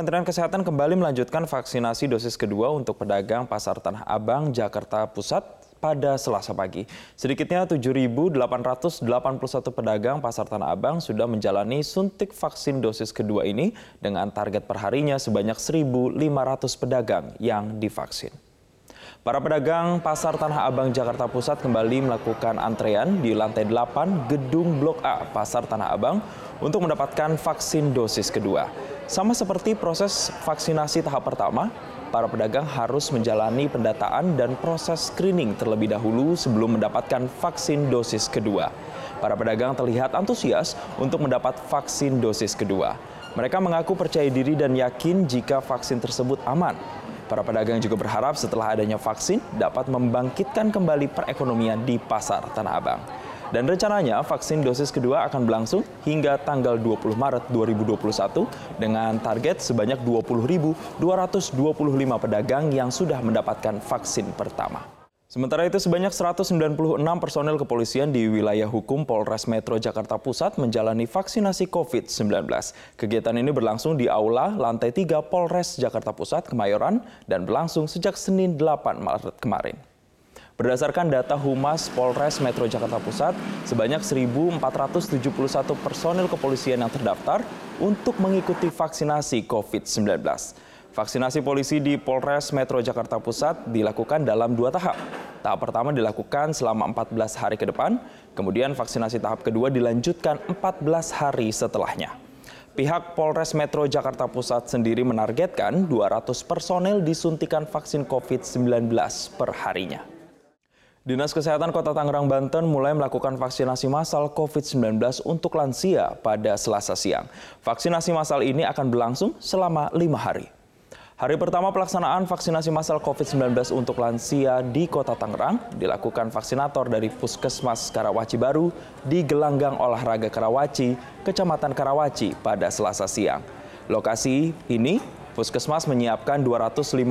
Kementerian Kesehatan kembali melanjutkan vaksinasi dosis kedua untuk pedagang Pasar Tanah Abang, Jakarta Pusat pada Selasa pagi. Sedikitnya 7.881 pedagang Pasar Tanah Abang sudah menjalani suntik vaksin dosis kedua ini dengan target perharinya sebanyak 1.500 pedagang yang divaksin. Para pedagang Pasar Tanah Abang Jakarta Pusat kembali melakukan antrean di lantai 8 Gedung Blok A Pasar Tanah Abang untuk mendapatkan vaksin dosis kedua. Sama seperti proses vaksinasi tahap pertama, para pedagang harus menjalani pendataan dan proses screening terlebih dahulu sebelum mendapatkan vaksin dosis kedua. Para pedagang terlihat antusias untuk mendapat vaksin dosis kedua. Mereka mengaku percaya diri dan yakin jika vaksin tersebut aman. Para pedagang juga berharap setelah adanya vaksin dapat membangkitkan kembali perekonomian di pasar Tanah Abang. Dan rencananya vaksin dosis kedua akan berlangsung hingga tanggal 20 Maret 2021 dengan target sebanyak 20.225 pedagang yang sudah mendapatkan vaksin pertama. Sementara itu sebanyak 196 personel kepolisian di wilayah hukum Polres Metro Jakarta Pusat menjalani vaksinasi COVID-19. Kegiatan ini berlangsung di Aula lantai 3 Polres Jakarta Pusat Kemayoran dan berlangsung sejak Senin 8 Maret kemarin. Berdasarkan data Humas Polres Metro Jakarta Pusat, sebanyak 1.471 personil kepolisian yang terdaftar untuk mengikuti vaksinasi COVID-19. Vaksinasi polisi di Polres Metro Jakarta Pusat dilakukan dalam dua tahap. Tahap pertama dilakukan selama 14 hari ke depan, kemudian vaksinasi tahap kedua dilanjutkan 14 hari setelahnya. Pihak Polres Metro Jakarta Pusat sendiri menargetkan 200 personel disuntikan vaksin COVID-19 per harinya. Dinas Kesehatan Kota Tangerang, Banten mulai melakukan vaksinasi massal COVID-19 untuk lansia pada selasa siang. Vaksinasi massal ini akan berlangsung selama lima hari. Hari pertama pelaksanaan vaksinasi massal COVID-19 untuk lansia di Kota Tangerang dilakukan vaksinator dari Puskesmas Karawaci Baru di Gelanggang Olahraga Karawaci, Kecamatan Karawaci pada selasa siang. Lokasi ini Puskesmas menyiapkan 250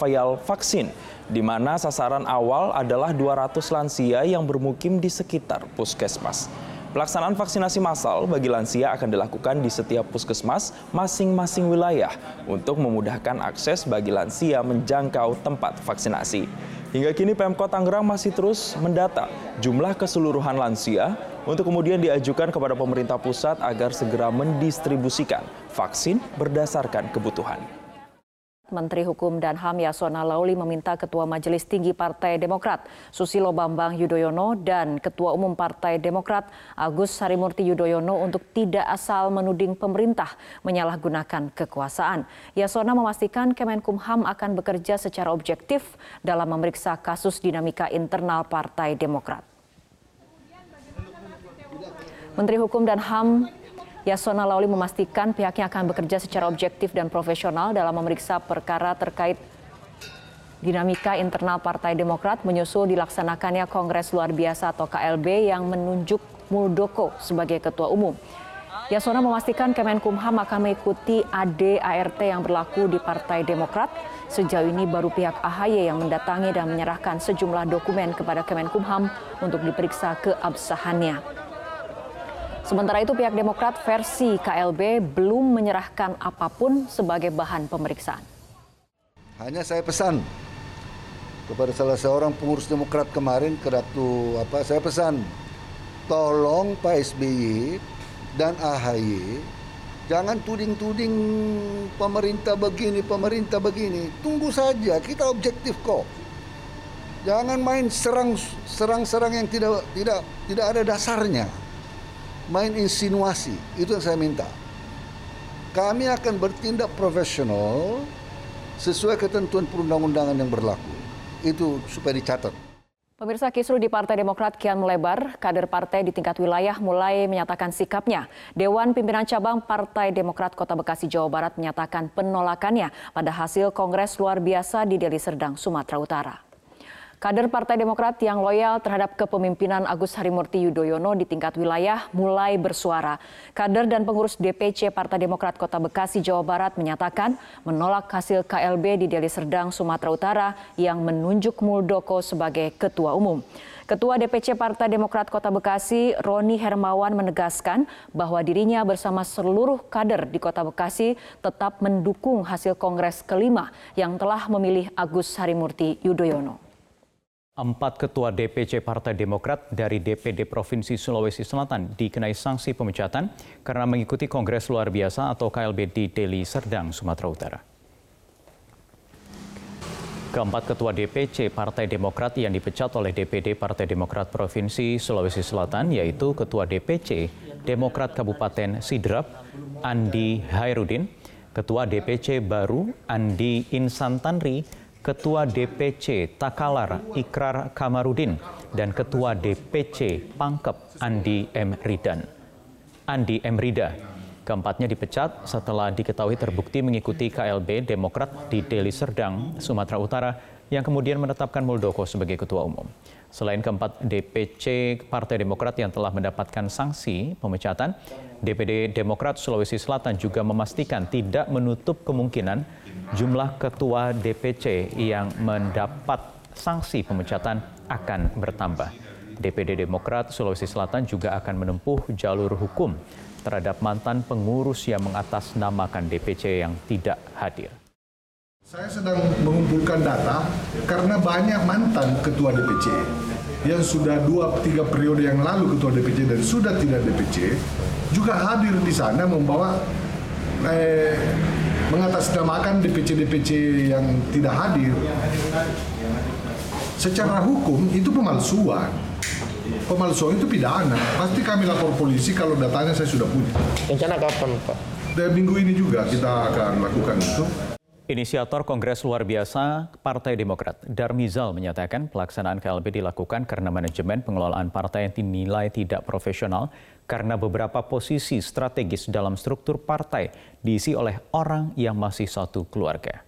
vial vaksin, di mana sasaran awal adalah 200 lansia yang bermukim di sekitar Puskesmas. Pelaksanaan vaksinasi massal bagi lansia akan dilakukan di setiap puskesmas masing-masing wilayah untuk memudahkan akses bagi lansia menjangkau tempat vaksinasi. Hingga kini Pemkot Tangerang masih terus mendata jumlah keseluruhan lansia untuk kemudian diajukan kepada pemerintah pusat agar segera mendistribusikan vaksin berdasarkan kebutuhan. Menteri Hukum dan HAM Yasona Lauli meminta Ketua Majelis Tinggi Partai Demokrat Susilo Bambang Yudhoyono dan Ketua Umum Partai Demokrat Agus Harimurti Yudhoyono untuk tidak asal menuding pemerintah menyalahgunakan kekuasaan. Yasona memastikan Kemenkumham akan bekerja secara objektif dalam memeriksa kasus dinamika internal Partai Demokrat. Menteri Hukum dan HAM Yasona Lauli memastikan pihaknya akan bekerja secara objektif dan profesional dalam memeriksa perkara terkait dinamika internal Partai Demokrat menyusul dilaksanakannya Kongres Luar Biasa atau KLB yang menunjuk Muldoko sebagai ketua umum. Yasona memastikan Kemenkumham akan mengikuti ADART yang berlaku di Partai Demokrat. Sejauh ini baru pihak AHY yang mendatangi dan menyerahkan sejumlah dokumen kepada Kemenkumham untuk diperiksa keabsahannya. Sementara itu pihak Demokrat versi KLB belum menyerahkan apa pun sebagai bahan pemeriksaan. Hanya saya pesan kepada salah seorang pengurus Demokrat kemarin ke Datu apa saya pesan tolong Pak SBY dan AHY jangan tuding-tuding pemerintah begini pemerintah begini. Tunggu saja kita objektif kok. Jangan main serang serang serang yang tidak tidak tidak ada dasarnya main insinuasi. Itu yang saya minta. Kami akan bertindak profesional sesuai ketentuan perundang-undangan yang berlaku. Itu supaya dicatat. Pemirsa kisru di Partai Demokrat kian melebar, kader partai di tingkat wilayah mulai menyatakan sikapnya. Dewan Pimpinan Cabang Partai Demokrat Kota Bekasi, Jawa Barat menyatakan penolakannya pada hasil Kongres luar biasa di Deli Serdang, Sumatera Utara. Kader Partai Demokrat yang loyal terhadap kepemimpinan Agus Harimurti Yudhoyono di tingkat wilayah mulai bersuara. Kader dan pengurus DPC Partai Demokrat Kota Bekasi, Jawa Barat menyatakan menolak hasil KLB di Deli Serdang, Sumatera Utara yang menunjuk Muldoko sebagai ketua umum. Ketua DPC Partai Demokrat Kota Bekasi, Roni Hermawan menegaskan bahwa dirinya bersama seluruh kader di Kota Bekasi tetap mendukung hasil Kongres kelima yang telah memilih Agus Harimurti Yudhoyono. Empat ketua DPC Partai Demokrat dari DPD Provinsi Sulawesi Selatan dikenai sanksi pemecatan karena mengikuti Kongres Luar Biasa atau KLB di Deli Serdang, Sumatera Utara. Keempat ketua DPC Partai Demokrat yang dipecat oleh DPD Partai Demokrat Provinsi Sulawesi Selatan yaitu Ketua DPC Demokrat Kabupaten Sidrap, Andi Hairudin, Ketua DPC baru Andi Insantanri, Ketua DPC Takalar Ikrar Kamarudin dan Ketua DPC Pangkep Andi M. Ridan. Andi M. Rida. Keempatnya dipecat setelah diketahui terbukti mengikuti KLB Demokrat di Deli Serdang, Sumatera Utara yang kemudian menetapkan Muldoko sebagai ketua umum. Selain keempat DPC Partai Demokrat yang telah mendapatkan sanksi pemecatan, DPD Demokrat Sulawesi Selatan juga memastikan tidak menutup kemungkinan jumlah ketua DPC yang mendapat sanksi pemecatan akan bertambah. DPD Demokrat Sulawesi Selatan juga akan menempuh jalur hukum terhadap mantan pengurus yang mengatasnamakan DPC yang tidak hadir. Saya sedang mengumpulkan data karena banyak mantan ketua DPC yang sudah dua tiga periode yang lalu ketua DPC dan sudah tidak DPC juga hadir di sana membawa eh, mengatasnamakan DPC-DPC yang tidak hadir. Secara hukum itu pemalsuan. Pemalsuan itu pidana. Pasti kami lapor polisi kalau datanya saya sudah punya. Rencana kapan, Pak? Dan minggu ini juga kita akan lakukan itu. Inisiator Kongres Luar Biasa Partai Demokrat, Darmizal menyatakan pelaksanaan KLB dilakukan karena manajemen pengelolaan partai yang dinilai tidak profesional karena beberapa posisi strategis dalam struktur partai diisi oleh orang yang masih satu keluarga.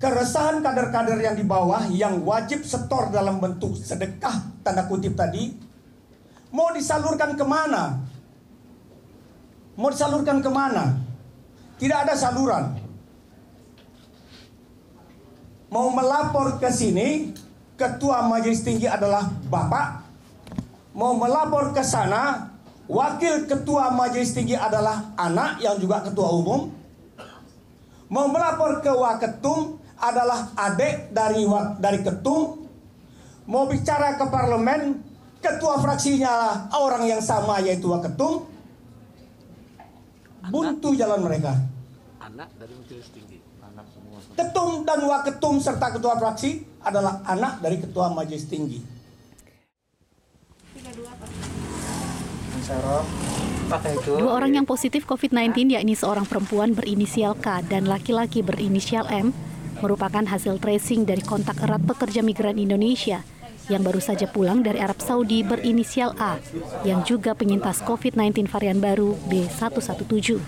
Keresahan kader-kader yang di bawah yang wajib setor dalam bentuk sedekah tanda kutip tadi mau disalurkan ke mana? Mau disalurkan ke mana? Tidak ada saluran. Mau melapor ke sini, ketua majelis tinggi adalah Bapak. Mau melapor ke sana, wakil ketua majelis tinggi adalah anak yang juga ketua umum. Mau melapor ke waketum adalah adik dari dari ketum. Mau bicara ke parlemen, ketua fraksinya orang yang sama yaitu waketum. Buntu jalan mereka anak dari majelis tinggi. Anak semua. Ketum dan waketum serta ketua fraksi adalah anak dari ketua majelis tinggi. Dua orang yang positif COVID-19 yakni seorang perempuan berinisial K dan laki-laki berinisial M merupakan hasil tracing dari kontak erat pekerja migran Indonesia yang baru saja pulang dari Arab Saudi berinisial A yang juga penyintas COVID-19 varian baru B117.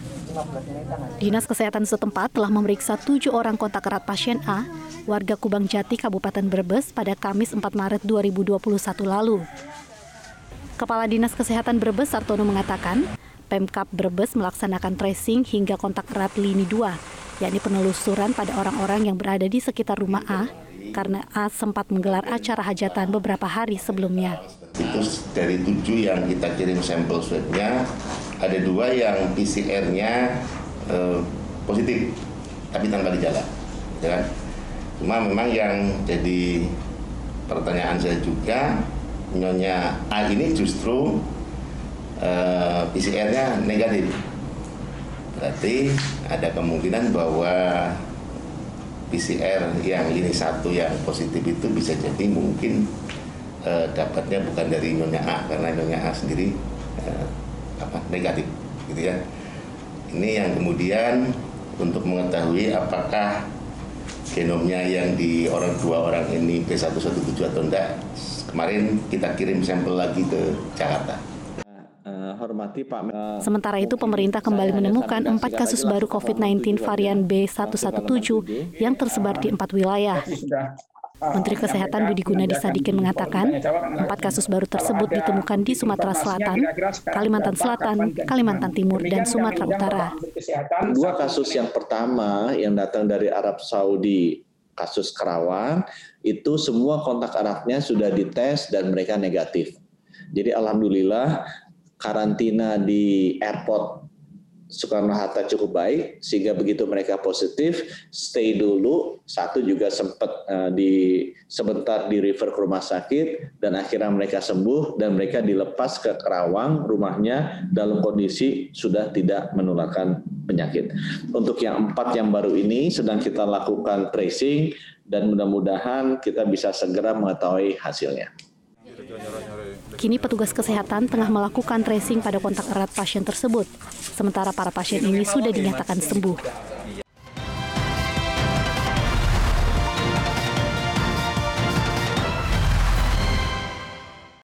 Dinas Kesehatan setempat telah memeriksa tujuh orang kontak erat pasien A, warga Kubang Jati, Kabupaten Brebes pada Kamis 4 Maret 2021 lalu. Kepala Dinas Kesehatan Brebes Sartono mengatakan, Pemkap Brebes melaksanakan tracing hingga kontak erat lini 2, yakni penelusuran pada orang-orang yang berada di sekitar rumah A, karena A sempat menggelar acara hajatan beberapa hari sebelumnya. Itu dari tujuh yang kita kirim sampel swabnya, ada dua yang PCR-nya eh, positif tapi tanpa gejala, ya kan? Cuma memang yang jadi pertanyaan saya juga nyonya A ini justru eh, PCR-nya negatif. Berarti ada kemungkinan bahwa PCR yang ini satu yang positif itu bisa jadi mungkin eh, dapatnya bukan dari nyonya A karena nyonya A sendiri eh, apa negatif gitu ya ini yang kemudian untuk mengetahui apakah genomnya yang di orang dua orang ini B117 atau enggak kemarin kita kirim sampel lagi ke Jakarta. Hormati Pak eh, Sementara itu, pemerintah kembali menemukan empat kasus baru COVID-19 varian B117 yang tersebar di empat wilayah. Menteri Kesehatan Budi Gunadi Sadikin mengatakan, empat kasus baru tersebut ditemukan di Sumatera Selatan, Kalimantan Selatan, Kalimantan Timur, dan Sumatera Utara. Dua kasus yang pertama yang datang dari Arab Saudi, kasus Kerawang, itu semua kontak eratnya sudah dites dan mereka negatif. Jadi alhamdulillah karantina di airport Soekarno-Hatta cukup baik sehingga begitu mereka positif stay dulu satu juga sempat uh, di sebentar di refer ke rumah sakit dan akhirnya mereka sembuh dan mereka dilepas ke Kerawang rumahnya dalam kondisi sudah tidak menularkan penyakit. Untuk yang empat yang baru ini sedang kita lakukan tracing dan mudah-mudahan kita bisa segera mengetahui hasilnya. Kini petugas kesehatan tengah melakukan tracing pada kontak erat pasien tersebut, sementara para pasien ini sudah dinyatakan sembuh.